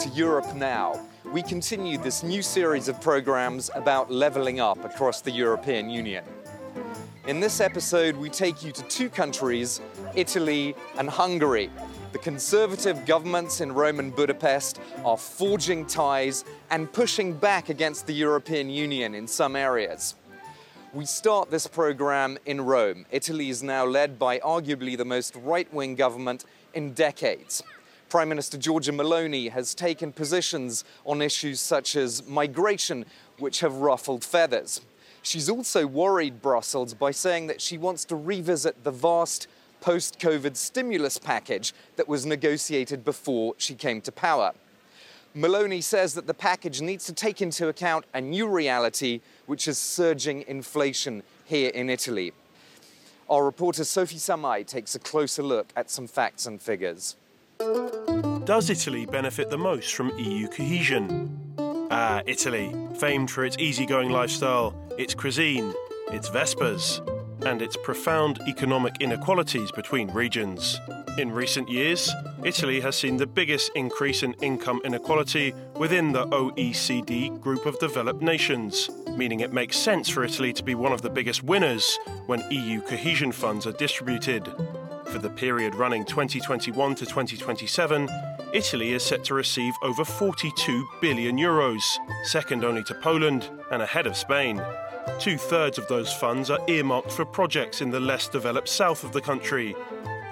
To Europe Now. We continue this new series of programs about levelling up across the European Union. In this episode, we take you to two countries, Italy and Hungary. The conservative governments in Rome and Budapest are forging ties and pushing back against the European Union in some areas. We start this program in Rome. Italy is now led by arguably the most right wing government in decades. Prime Minister Giorgia Meloni has taken positions on issues such as migration, which have ruffled feathers. She's also worried Brussels by saying that she wants to revisit the vast post COVID stimulus package that was negotiated before she came to power. Meloni says that the package needs to take into account a new reality, which is surging inflation here in Italy. Our reporter Sophie Samaille takes a closer look at some facts and figures. Does Italy benefit the most from EU cohesion? Ah, Italy, famed for its easygoing lifestyle, its cuisine, its Vespas, and its profound economic inequalities between regions. In recent years, Italy has seen the biggest increase in income inequality within the OECD group of developed nations, meaning it makes sense for Italy to be one of the biggest winners when EU cohesion funds are distributed. For the period running 2021 to 2027, Italy is set to receive over 42 billion euros, second only to Poland and ahead of Spain. Two thirds of those funds are earmarked for projects in the less developed south of the country.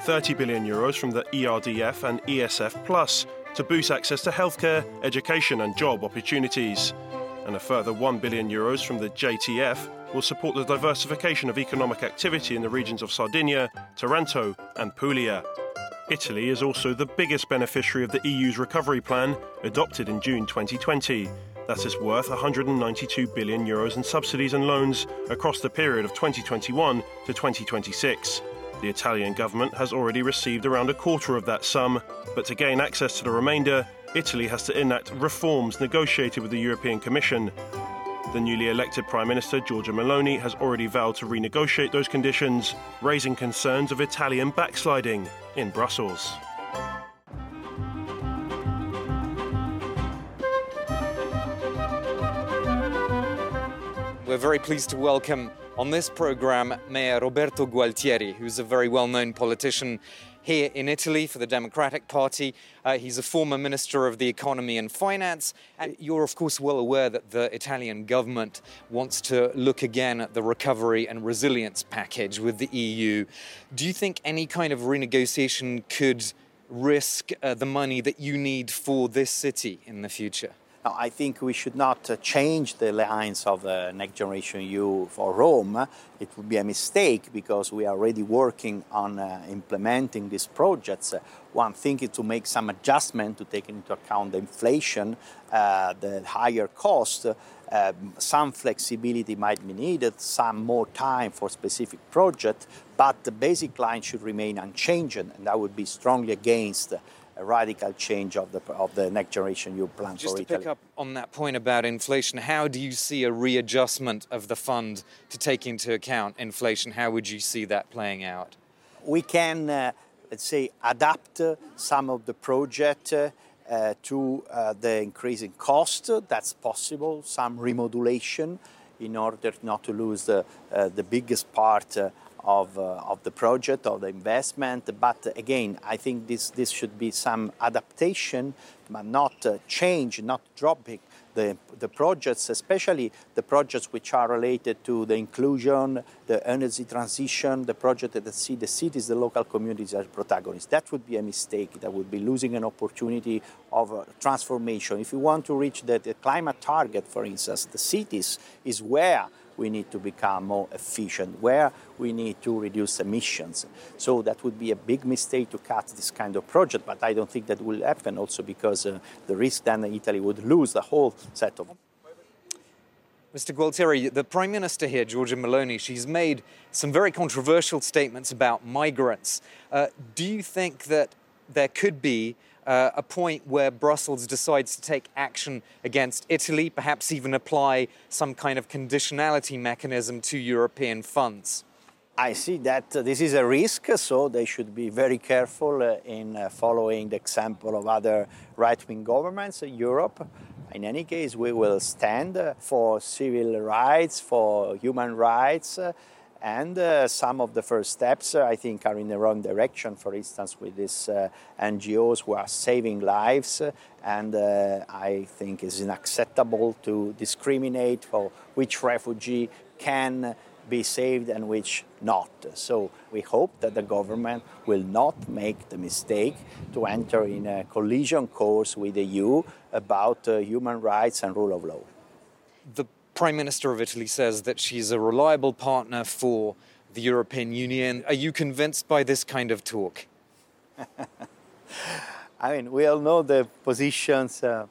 30 billion euros from the ERDF and ESF Plus to boost access to healthcare, education, and job opportunities. And a further 1 billion euros from the JTF will support the diversification of economic activity in the regions of Sardinia, Taranto, and Puglia. Italy is also the biggest beneficiary of the EU's recovery plan, adopted in June 2020. That is worth 192 billion euros in subsidies and loans across the period of 2021 to 2026. The Italian government has already received around a quarter of that sum, but to gain access to the remainder, Italy has to enact reforms negotiated with the European Commission. The newly elected Prime Minister Giorgia Meloni has already vowed to renegotiate those conditions, raising concerns of Italian backsliding in Brussels. We're very pleased to welcome on this program Mayor Roberto Gualtieri, who's a very well known politician here in Italy for the Democratic Party. Uh, he's a former Minister of the Economy and Finance. And you're, of course, well aware that the Italian government wants to look again at the recovery and resilience package with the EU. Do you think any kind of renegotiation could risk uh, the money that you need for this city in the future? I think we should not uh, change the lines of the Next Generation EU for Rome. It would be a mistake because we are already working on uh, implementing these projects. Uh, one thing is to make some adjustment to take into account the inflation, uh, the higher cost. Um, some flexibility might be needed, some more time for specific project, but the basic line should remain unchanged, and I would be strongly against a radical change of the, of the next generation EU plan Just for to Italy. pick up on that point about inflation, how do you see a readjustment of the fund to take into account inflation? How would you see that playing out? We can, uh, let's say, adapt uh, some of the project uh, uh, to uh, the increasing cost. That's possible. Some remodulation in order not to lose the, uh, the biggest part uh, of, uh, of the project, of the investment. But again, I think this, this should be some adaptation, but not uh, change, not dropping the, the projects, especially the projects which are related to the inclusion, the energy transition, the project that see the cities, the local communities as protagonists. That would be a mistake. That would be losing an opportunity of uh, transformation. If you want to reach the, the climate target, for instance, the cities is where we need to become more efficient, where we need to reduce emissions. So that would be a big mistake to cut this kind of project, but I don't think that will happen also because uh, the risk then Italy would lose the whole set of Mr. Gualtieri, the Prime Minister here, Giorgia Meloni, she's made some very controversial statements about migrants. Uh, do you think that there could be uh, a point where Brussels decides to take action against Italy, perhaps even apply some kind of conditionality mechanism to European funds? I see that uh, this is a risk, so they should be very careful uh, in uh, following the example of other right wing governments in Europe. In any case, we will stand for civil rights, for human rights, and uh, some of the first steps, I think, are in the wrong direction. For instance, with these NGOs who are saving lives, and I think it's unacceptable to discriminate for which refugee can be saved and which not. So we hope that the government will not make the mistake to enter in a collision course with the EU about uh, human rights and rule of law. The Prime Minister of Italy says that she's a reliable partner for the European Union. Are you convinced by this kind of talk? I mean, we all know the positions uh,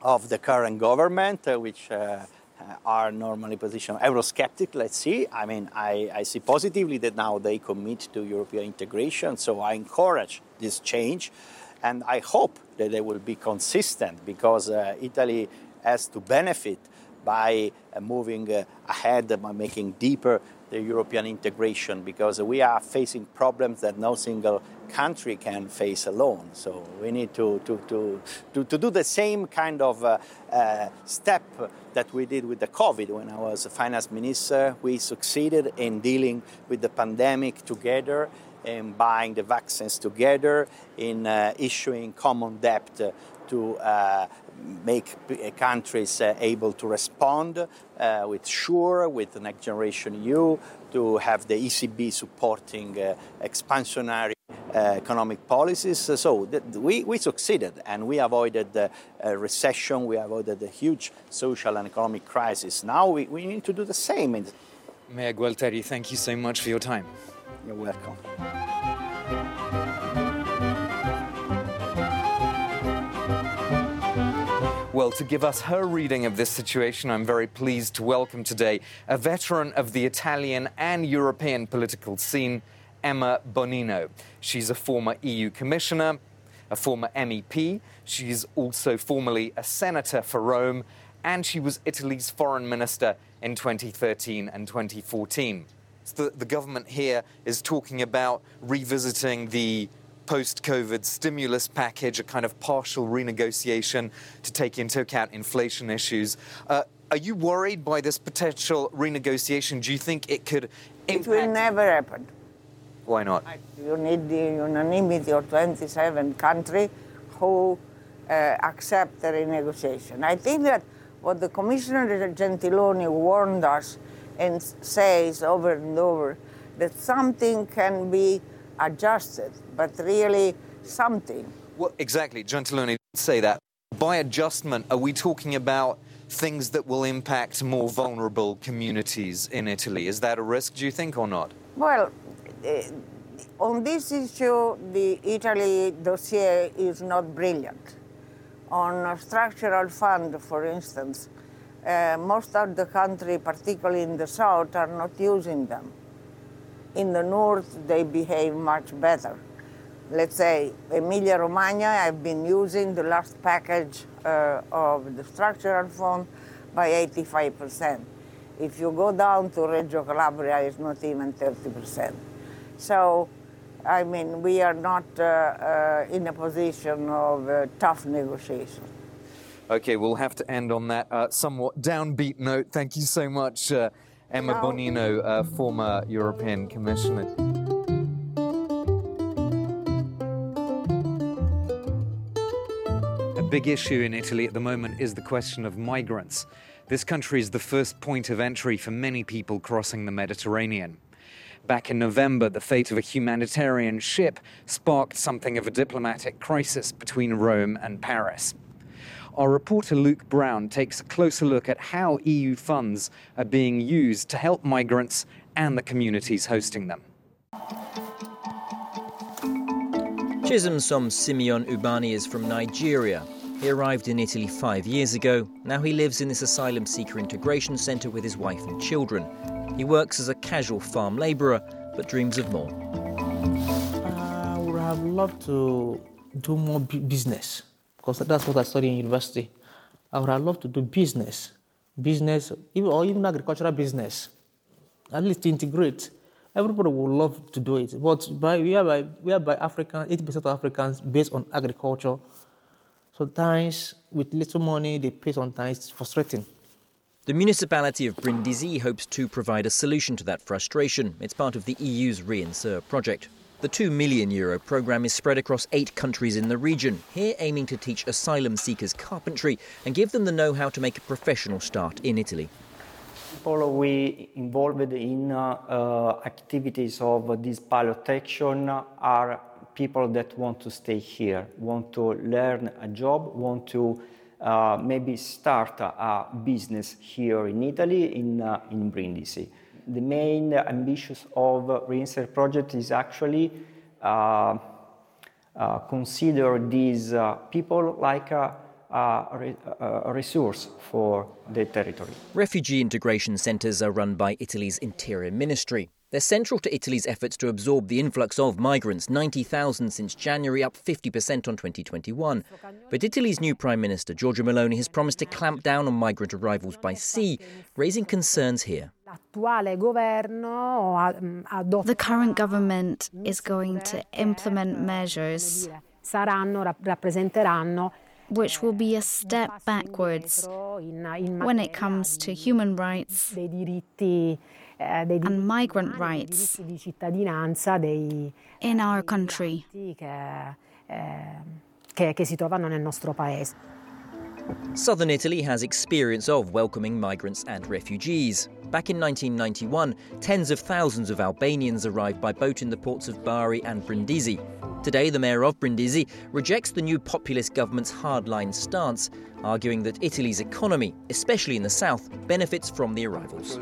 of the current government, uh, which uh, uh, are normally positioned Eurosceptic, let's see. I mean, I, I, see positively that now they commit to European integration, so I encourage this change. And I hope that they will be consistent because uh, Italy has to benefit by uh, moving uh, ahead, by making deeper the European integration because we are facing problems that no single country can face alone. So we need to, to, to, to, to do the same kind of uh, uh, step that we did with the COVID. When I was finance minister, we succeeded in dealing with the pandemic together, in buying the vaccines together, in uh, issuing common debt to uh, make countries uh, able to respond uh, with SURE, with the Next Generation EU, to have the ECB supporting uh, expansionary uh, economic policies. So we, we succeeded and we avoided the recession, we avoided the huge social and economic crisis. Now we, we need to do the same. Mayor Gualtieri, thank you so much for your time. You're welcome. Well, to give us her reading of this situation, I'm very pleased to welcome today a veteran of the Italian and European political scene, Emma Bonino. She's a former EU commissioner, a former MEP. She's also formerly a senator for Rome, and she was Italy's foreign minister in 2013 and 2014. So the, the government here is talking about revisiting the post COVID stimulus package, a kind of partial renegotiation to take into account inflation issues. Uh, are you worried by this potential renegotiation? Do you think it could impact? It will never happen. Why not? You need the unanimity of 27 countries who uh, accept the renegotiation. I think that what the Commissioner Gentiloni warned us and says over and over that something can be adjusted, but really something. Well, exactly. Gentiloni say that. By adjustment, are we talking about things that will impact more vulnerable communities in Italy? Is that a risk, do you think, or not? Well, uh, on this issue, the Italy dossier is not brilliant. On a structural fund, for instance, uh, most of the country, particularly in the south, are not using them. In the north, they behave much better. Let's say Emilia Romagna, I've been using the last package uh, of the structural fund by 85%. If you go down to Reggio Calabria, it's not even 30%. So, I mean, we are not uh, uh, in a position of uh, tough negotiation. Okay, we'll have to end on that uh, somewhat downbeat note. Thank you so much. Emma no. Bonino, uh, former European Commissioner. A big issue in Italy at the moment is the question of migrants. This country is the first point of entry for many people crossing the Mediterranean. Back in November, the fate of a humanitarian ship sparked something of a diplomatic crisis between Rome and Paris our reporter Luke Brown takes a closer look at how EU funds are being used to help migrants and the communities hosting them. Chisimsom Simeon Ubani is from Nigeria. He arrived in Italy five years ago. Now he lives in this asylum seeker integration centre with his wife and children. He works as a casual farm labourer, but dreams of more. I would have loved to do more business because that's what I studied in university. I would have loved to do business, business, or even agricultural business, at least integrate everybody would love to do it. But by, we are by, we are by African, 80% of Africans based on agriculture. Sometimes with little money, they pay sometimes frustrating. The municipality of Brindisi hopes to provide a solution to that frustration. It's part of the EU's Reinsert project. The 2 million euro programme is spread across eight countries in the region, here aiming to teach asylum seekers carpentry and give them the know how to make a professional start in Italy people we involved in uh, uh, activities of this pilot action are people that want to stay here, want to learn a job, want to uh, maybe start a, business here in Italy, in, uh, in Brindisi. The main ambitions of Reinsert project is actually uh, uh, consider these people like a resource for the territory. Refugee integration centres are run by Italy's Interior Ministry. They're central to Italy's efforts to absorb the influx of migrants, 90,000 since January, up 50% on 2021. But Italy's new Prime Minister, Giorgia Meloni, has promised to clamp down on migrant arrivals by sea, raising concerns here. The current government is going to implement measures which will be a step backwards when it comes to human rights and migrant rights in our country. Southern Italy has experience of welcoming migrants and refugees. Back in 1991, tens of thousands of Albanians arrived by boat in the ports of Bari and Brindisi. Today, the mayor of Brindisi rejects the new populist government's hardline stance, arguing that Italy's economy, especially in the south, benefits from the arrivals.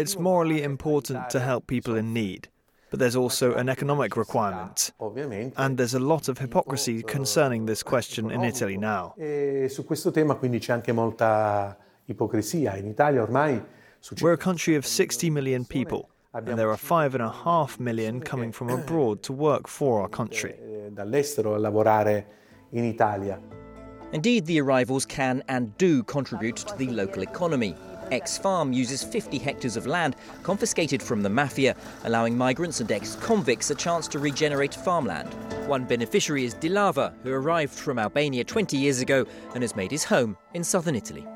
It's morally important to help people in need, but there's also an economic requirement. And there's a lot of hypocrisy concerning this question in Italy now. We're a country of 60 million people and there are five and a half million coming from abroad to work for our country. Indeed, the arrivals can and do contribute to the local economy. X Farm uses 50 hectares of land confiscated from the mafia, allowing migrants and ex convicts a chance to regenerate farmland. One beneficiary is Dilava, who arrived from Albania 20 years ago and has made his home in southern Italy.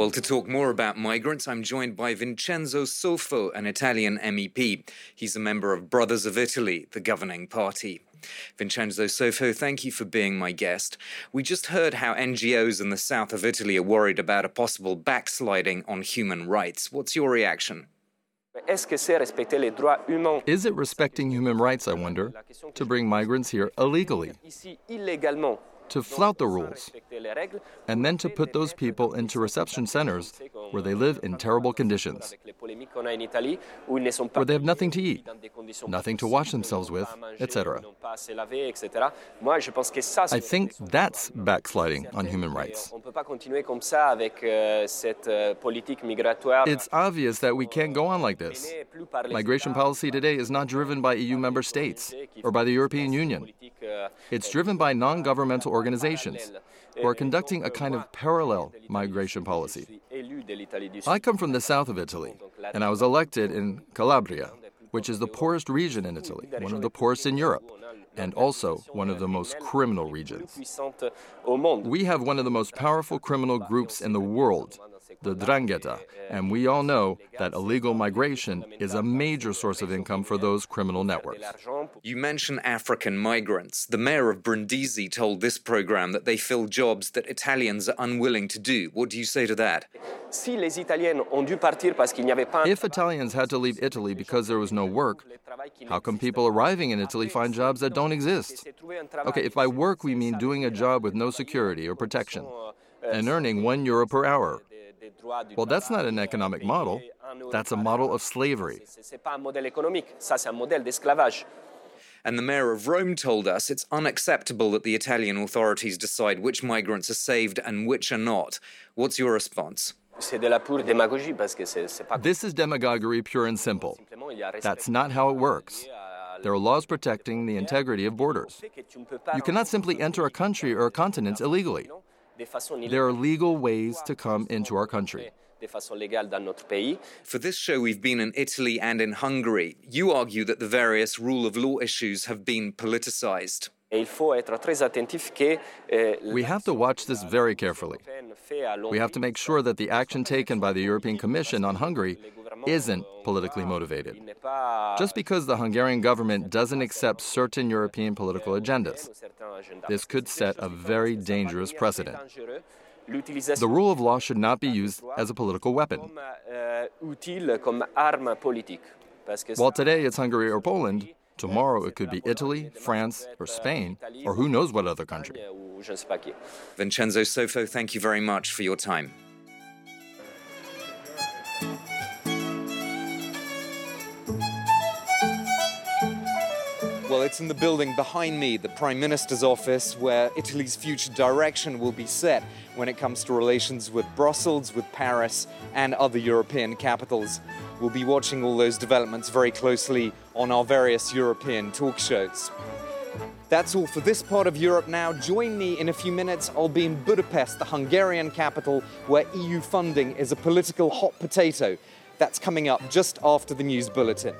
Well, to talk more about migrants, I'm joined by Vincenzo Sofo, an Italian MEP. He's a member of Brothers of Italy, the governing party. Vincenzo Sofo, thank you for being my guest. We just heard how NGOs in the south of Italy are worried about a possible backsliding on human rights. What's your reaction? Is it respecting human rights, I wonder, to bring migrants here illegally? to flout the rules, and then to put those people into reception centers where they live in terrible conditions, where they have nothing to eat, nothing to wash themselves with, etc. I think that's backsliding on human rights. It's obvious that we can't go on like this. Migration policy today is not driven by EU member states or by the European Union. It's driven by non governmental organizations who are conducting a kind of parallel migration policy. I come from the south of Italy, and I was elected in Calabria, which is the poorest region in Italy, one of the poorest in Europe, and also one of the most criminal regions. We have one of the most powerful criminal groups in the world the 'Ndrangheta, and we all know that illegal migration is a major source of income for those criminal networks. You mention African migrants. The mayor of Brindisi told this program that they fill jobs that Italians are unwilling to do. What do you say to that? If Italians had to leave Italy because there was no work, how come people arriving in Italy find jobs that don't exist? Okay, if by work we mean doing a job with no security or protection and earning one euro per hour, well, that's not an economic model. That's a model of slavery. And the mayor of Rome told us it's unacceptable that the Italian authorities decide which migrants are saved and which are not. What's your response? This is demagoguery pure and simple. That's not how it works. There are laws protecting the integrity of borders. You cannot simply enter a country or a continent illegally. There are legal ways to come into our country. For this show, we've been in Italy and in Hungary. You argue that the various rule of law issues have been politicized. We have to watch this very carefully. We have to make sure that the action taken by the European Commission on Hungary isn't politically motivated. Just because the Hungarian government doesn't accept certain European political agendas, this could set a very dangerous precedent. The rule of law should not be used as a political weapon. While today it's Hungary or Poland, tomorrow it could be Italy, France, or Spain, or who knows what other country. Vincenzo Sofo, thank you very much for your time. Well, it's in the building behind me, the Prime Minister's office, where Italy's future direction will be set when it comes to relations with Brussels, with Paris, and other European capitals. We'll be watching all those developments very closely on our various European talk shows. That's all for this part of Europe now. Join me in a few minutes. I'll be in Budapest, the Hungarian capital, where EU funding is a political hot potato. That's coming up just after the news bulletin.